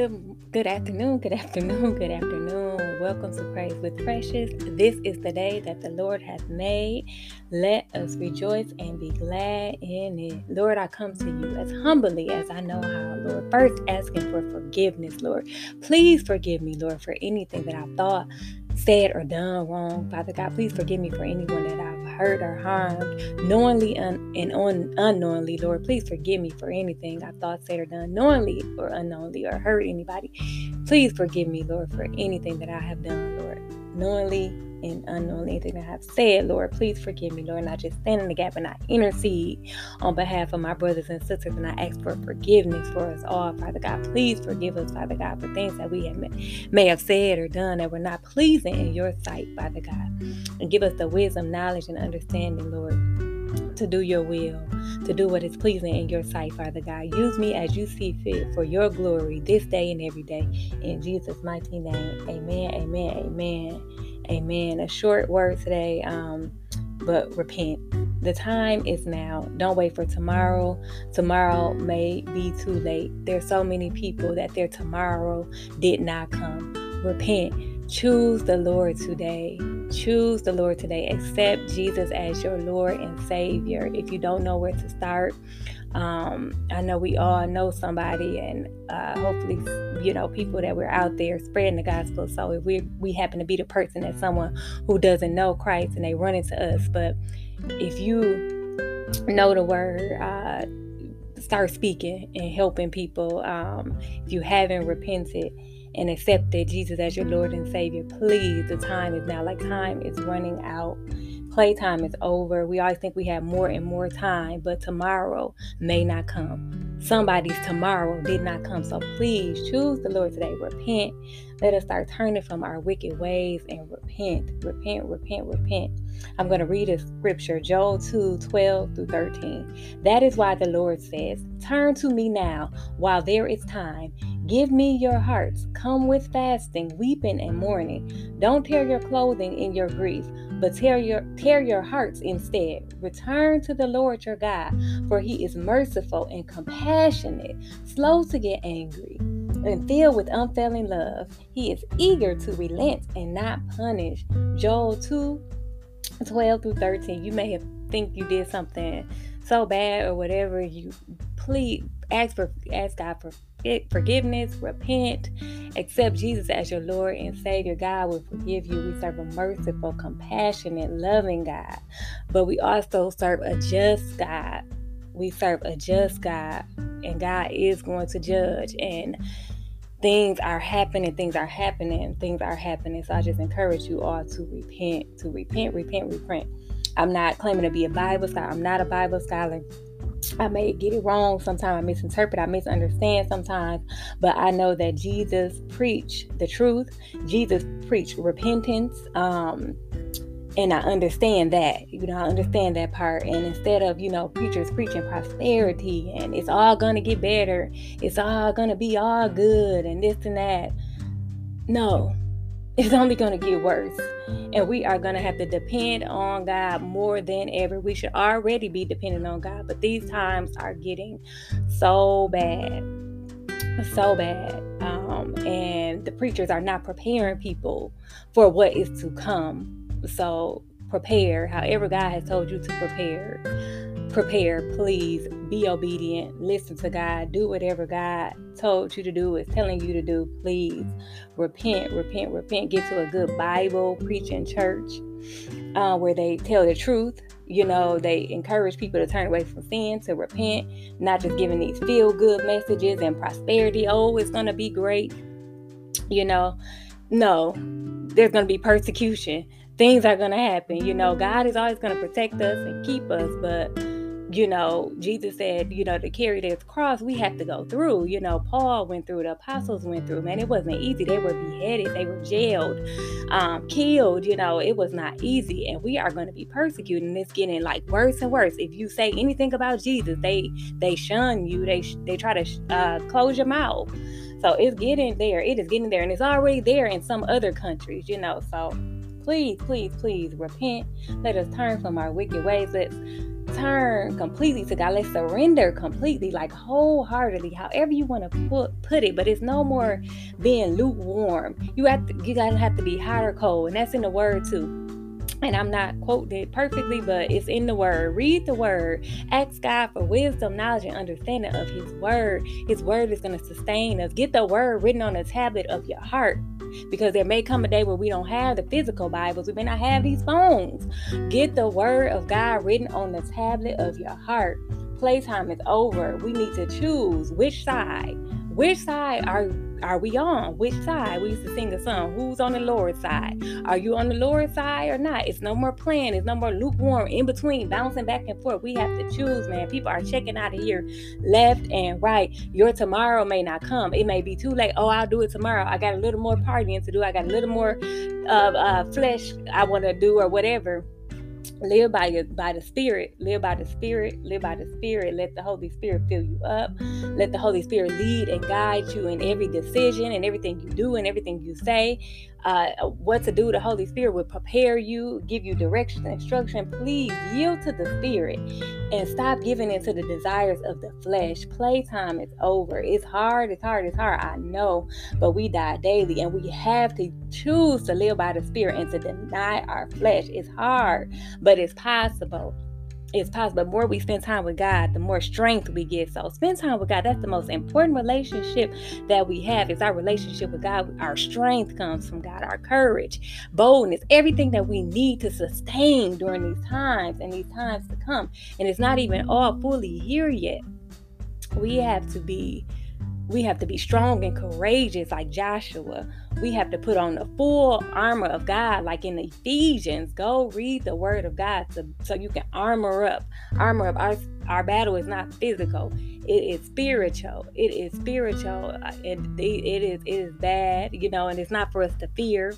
Good good afternoon, good afternoon, good afternoon. Welcome to Praise with Precious. This is the day that the Lord has made. Let us rejoice and be glad in it. Lord, I come to you as humbly as I know how, Lord. First asking for forgiveness, Lord. Please forgive me, Lord, for anything that I thought, said, or done wrong. Father God, please forgive me for anyone that I've hurt or harmed, knowingly un- and un- unknowingly. Lord, please forgive me for anything I thought, said, or done, knowingly or unknowingly, or hurt anybody. Please forgive me, Lord, for anything that I have done, Lord, knowingly and unknowingly anything that I have said, Lord, please forgive me, Lord. And I just stand in the gap and I intercede on behalf of my brothers and sisters and I ask for forgiveness for us all, Father God. Please forgive us, Father God, for things that we have may, may have said or done that were not pleasing in your sight, Father God. And give us the wisdom, knowledge, and understanding, Lord, to do your will, to do what is pleasing in your sight, Father God. Use me as you see fit for your glory this day and every day. In Jesus' mighty name, amen, amen, amen. Amen. A short word today, um, but repent. The time is now. Don't wait for tomorrow. Tomorrow may be too late. There's so many people that their tomorrow did not come. Repent. Choose the Lord today. Choose the Lord today. Accept Jesus as your Lord and Savior. If you don't know where to start, um, I know we all know somebody, and uh, hopefully, you know, people that we're out there spreading the gospel. So if we we happen to be the person that someone who doesn't know Christ and they run into us, but if you know the word, uh, start speaking and helping people. Um, if you haven't repented and accepted Jesus as your Lord and Savior, please, the time is now. Like time is running out playtime is over. We always think we have more and more time, but tomorrow may not come. Somebody's tomorrow did not come. So please choose the Lord today. Repent. Let us start turning from our wicked ways and repent. Repent, repent, repent. I'm going to read a scripture, Joel 2 12 through 13. That is why the Lord says, Turn to me now while there is time. Give me your hearts. Come with fasting, weeping, and mourning. Don't tear your clothing in your grief but tear your tear your hearts instead. Return to the Lord your God, for he is merciful and compassionate, slow to get angry, and filled with unfailing love. He is eager to relent and not punish. Joel 2 12 through 13. You may have think you did something so bad or whatever. You please ask for ask God for forgiveness, repent, accept Jesus as your Lord and Savior. God will forgive you. We serve a merciful, compassionate, loving God, but we also serve a just God. We serve a just God, and God is going to judge. And things are happening, things are happening, things are happening. So I just encourage you all to repent, to repent, repent, repent. I'm not claiming to be a Bible scholar. I'm not a Bible scholar. I may get it wrong sometimes, I misinterpret, I misunderstand sometimes, but I know that Jesus preached the truth. Jesus preached repentance. Um, and I understand that, you know, I understand that part. And instead of, you know, preachers preaching prosperity and it's all gonna get better, it's all gonna be all good and this and that. No, it's only to get worse. And we are to have to depend on God more than ever. We should already be dependent on God, but these times are getting so bad. So bad. Um, and the preachers are not preparing people for what is to come. So prepare however God has told you to prepare prepare, please be obedient, listen to God, do whatever God told you to do, is telling you to do. Please repent, repent, repent. Get to a good Bible preaching church uh, where they tell the truth. You know, they encourage people to turn away from sin, to repent, not just giving these feel good messages and prosperity. Oh, it's going to be great. You know, no, there's going to be persecution. Things are going to happen. You know, God is always going to protect us and keep us, but you know, Jesus said, you know, to carry this cross, we have to go through. You know, Paul went through, the apostles went through. Man, it wasn't easy. They were beheaded, they were jailed, um, killed. You know, it was not easy, and we are going to be persecuted. And it's getting like worse and worse. If you say anything about Jesus, they they shun you. They they try to uh, close your mouth. So it's getting there. It is getting there, and it's already there in some other countries. You know, so Please, please, please repent. Let us turn from our wicked ways. Let's turn completely to God. Let's surrender completely, like wholeheartedly, however you want to put put it. But it's no more being lukewarm. You have to you gotta have to be hot or cold, and that's in the word too and I'm not quoting it perfectly, but it's in the word. Read the word. Ask God for wisdom, knowledge, and understanding of His word. His word is going to sustain us. Get the word written on the tablet of your heart because there may come a day where we don't have the physical Bibles. We may not have these phones. Get the word of God written on the tablet of your heart. Playtime is over. We need to choose which side. Which side are are we on? Which side? We used to sing a song. Who's on the Lord's side? Are you on the Lord's side or not? It's no more playing. It's no more lukewarm in between, bouncing back and forth. We have to choose, man. People are checking out of here left and right. Your tomorrow may not come. It may be too late. Oh, I'll do it tomorrow. I got a little more partying to do. I got a little more uh, uh, flesh I want to do or whatever live by your, by the spirit. Live by the spirit. Live by the spirit. Let the holy spirit fill you up. Let the holy spirit lead and guide you in every decision and everything you do and everything you say uh, what to do. The Holy Spirit will prepare you, give you direction and instruction. Please yield to the Spirit and stop giving into the desires of the flesh. Playtime is over. It's hard, it's hard, it's hard. I know, but we die daily and we have to choose to live by the Spirit and to deny our flesh. It's hard, but it's possible it's possible. The more we spend time with God, the more strength we get. So spend time with God. That's the most important relationship that we have. Is our relationship with God. Our strength comes from God. Our courage, boldness, everything that we need to sustain during these times and these times to come. And it's not even all fully here yet. We have to be we have to be strong and courageous like Joshua. We have to put on the full armor of God, like in Ephesians. Go read the word of God so, so you can armor up. Armor up. Our, our battle is not physical, it is spiritual. It is spiritual. Uh, and it, it is it is bad, you know, and it's not for us to fear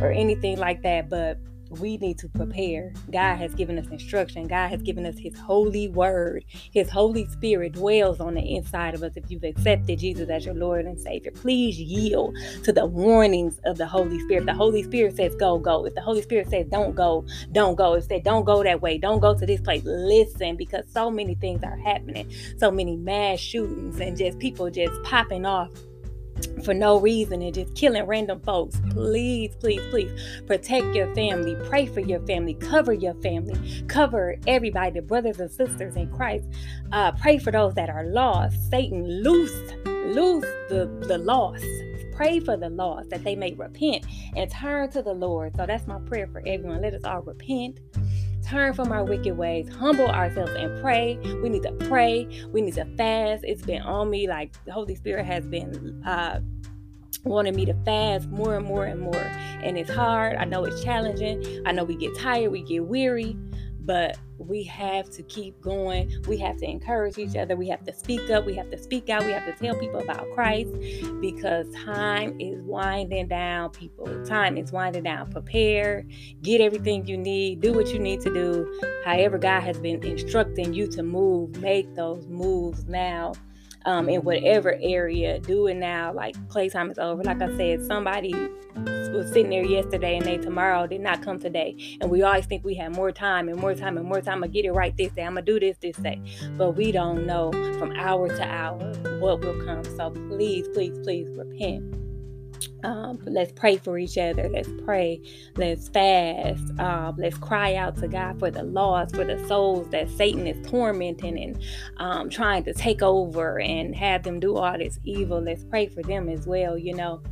or anything like that, but we need to prepare. Mm-hmm. God has given us instruction. God has given us His holy word. His Holy Spirit dwells on the inside of us if you've accepted Jesus as your Lord and Savior. Please yield to the warnings of the Holy Spirit. The Holy Spirit says, go, go. If the Holy Spirit says, don't go, don't go. If they don't go that way, don't go to this place. Listen, because so many things are happening. So many mass shootings and just people just popping off for no reason and just killing random folks. Please, please, please protect your family. Pray for your family. Cover your family. Cover everybody, the brothers and sisters in Christ. Uh, pray for those that are lost. Satan, loose, loose the, the lost. Pray for the lost that they may repent and turn to the Lord. So that's my prayer for everyone. Let us all repent turn from our wicked ways, humble ourselves and pray. We need to pray. We need to fast. It's been on me like the Holy Spirit has been uh wanting me to fast more and more and more. And it's hard. I know it's challenging. I know we get tired, we get weary, but we have to keep going. We have to encourage each other. We have to speak up. We have to speak out. We have to tell people about Christ because time is winding down, people. Time is winding down. Prepare, get everything you need, do what you need to do. However, God has been instructing you to move, make those moves now um, in whatever area. Do it now. Like playtime is over. Like I said, somebody was sitting there yesterday and they tomorrow did not come today. And we always think we have more time and more time and more time. I get it right this day. I'm gonna do this this day. But we don't know from hour to hour what will come. So please, please, please repent. Um, let's pray for each other. Let's pray. Let's fast. Um, let's cry out to God for the lost, for the souls that Satan is tormenting and um, trying to take over and have them do all this evil. Let's pray for them as well. You know,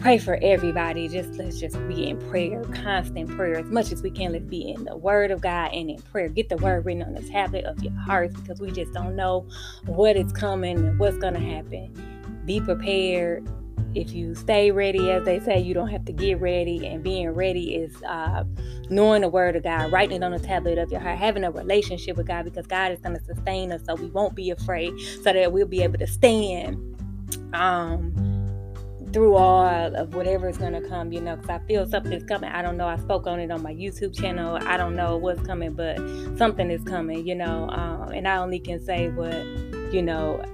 pray for everybody. Just let's just be in prayer, constant prayer as much as we can. Let's be in the Word of God and in prayer. Get the Word written on the tablet of your hearts because we just don't know what is coming and what's going to happen. Be prepared if you stay ready, as they say, you don't have to get ready. And being ready is uh, knowing the word of God, writing it on the tablet of your heart, having a relationship with God because God is going to sustain us so we won't be afraid, so that we'll be able to stand um, through all of whatever is going to come, you know, because I feel something's coming. I don't know. I spoke on it on my YouTube channel. I don't know what's coming, but something is coming, you know. Um, and I only can say what, you know,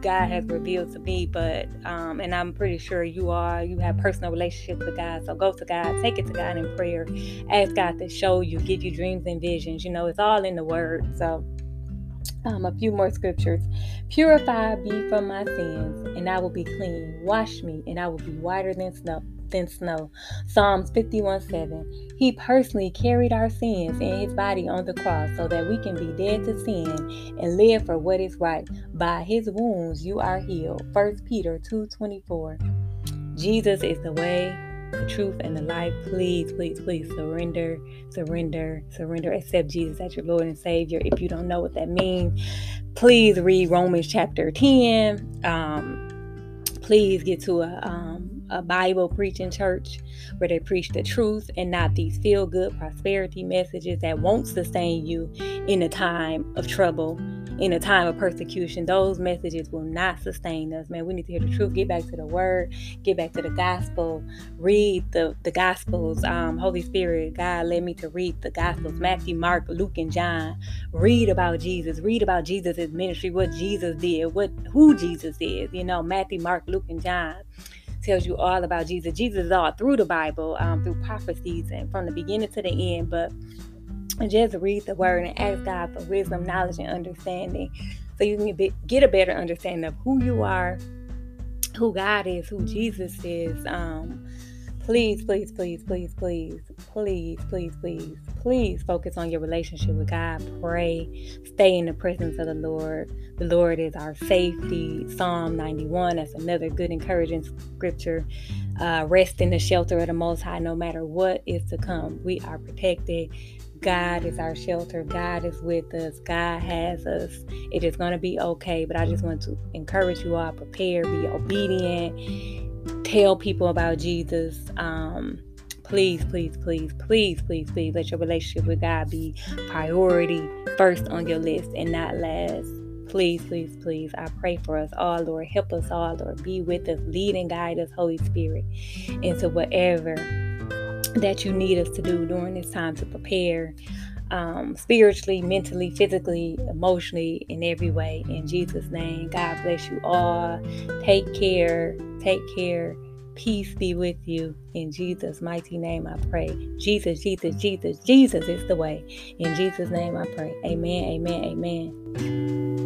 God has revealed to me, but um, and I'm pretty sure you are. You have personal relationships with God, so go to God, take it to God in prayer, ask God to show you, give you dreams and visions. You know, it's all in the Word. So, um, a few more scriptures. Purify me from my sins, and I will be clean. Wash me, and I will be whiter than snow than snow. Psalms 51 7. He personally carried our sins in his body on the cross so that we can be dead to sin and live for what is right. By his wounds you are healed. 1 Peter 2 24. Jesus is the way, the truth, and the life. Please, please, please surrender, surrender, surrender. Accept Jesus as your Lord and Savior. If you don't know what that means, please read Romans chapter 10. Um, please get to a um, a Bible preaching church where they preach the truth and not these feel good prosperity messages that won't sustain you in a time of trouble, in a time of persecution. Those messages will not sustain us, man. We need to hear the truth, get back to the word, get back to the gospel, read the, the gospels. Um, Holy Spirit, God led me to read the gospels Matthew, Mark, Luke, and John. Read about Jesus, read about Jesus' ministry, what Jesus did, what who Jesus is, you know, Matthew, Mark, Luke, and John tells you all about Jesus. Jesus is all through the Bible, um, through prophecies, and from the beginning to the end. But just read the word and ask God for wisdom, knowledge, and understanding so you can get a better understanding of who you are, who God is, who Jesus is. Um, please, please, please, please, please, please, please, please, please focus on your relationship with God. Pray. Stay in the presence of the Lord. The Lord is our safety. Psalm 91, that's another good encouraging scripture. Uh, rest in the shelter of the Most High no matter what is to come. We are protected. God is our shelter. God is with us. God has us. It is going to be okay. But I just want to encourage you all prepare, be obedient tell people about Jesus. Um, please, please, please, please, please, please let your relationship with God be priority first on your list and not last. Please, please, please. I pray for us all, Lord. Help us all, Lord. Be with us, lead and guide us, Holy Spirit, into whatever that you need us to do during this time to prepare um, spiritually, mentally, physically, emotionally, in every way. In Jesus' name, God bless you all. Take care. Take care. Peace be with you. In Jesus' mighty name, I pray. Jesus, Jesus, Jesus, Jesus is the way. In Jesus' name, I pray. Amen, amen, amen.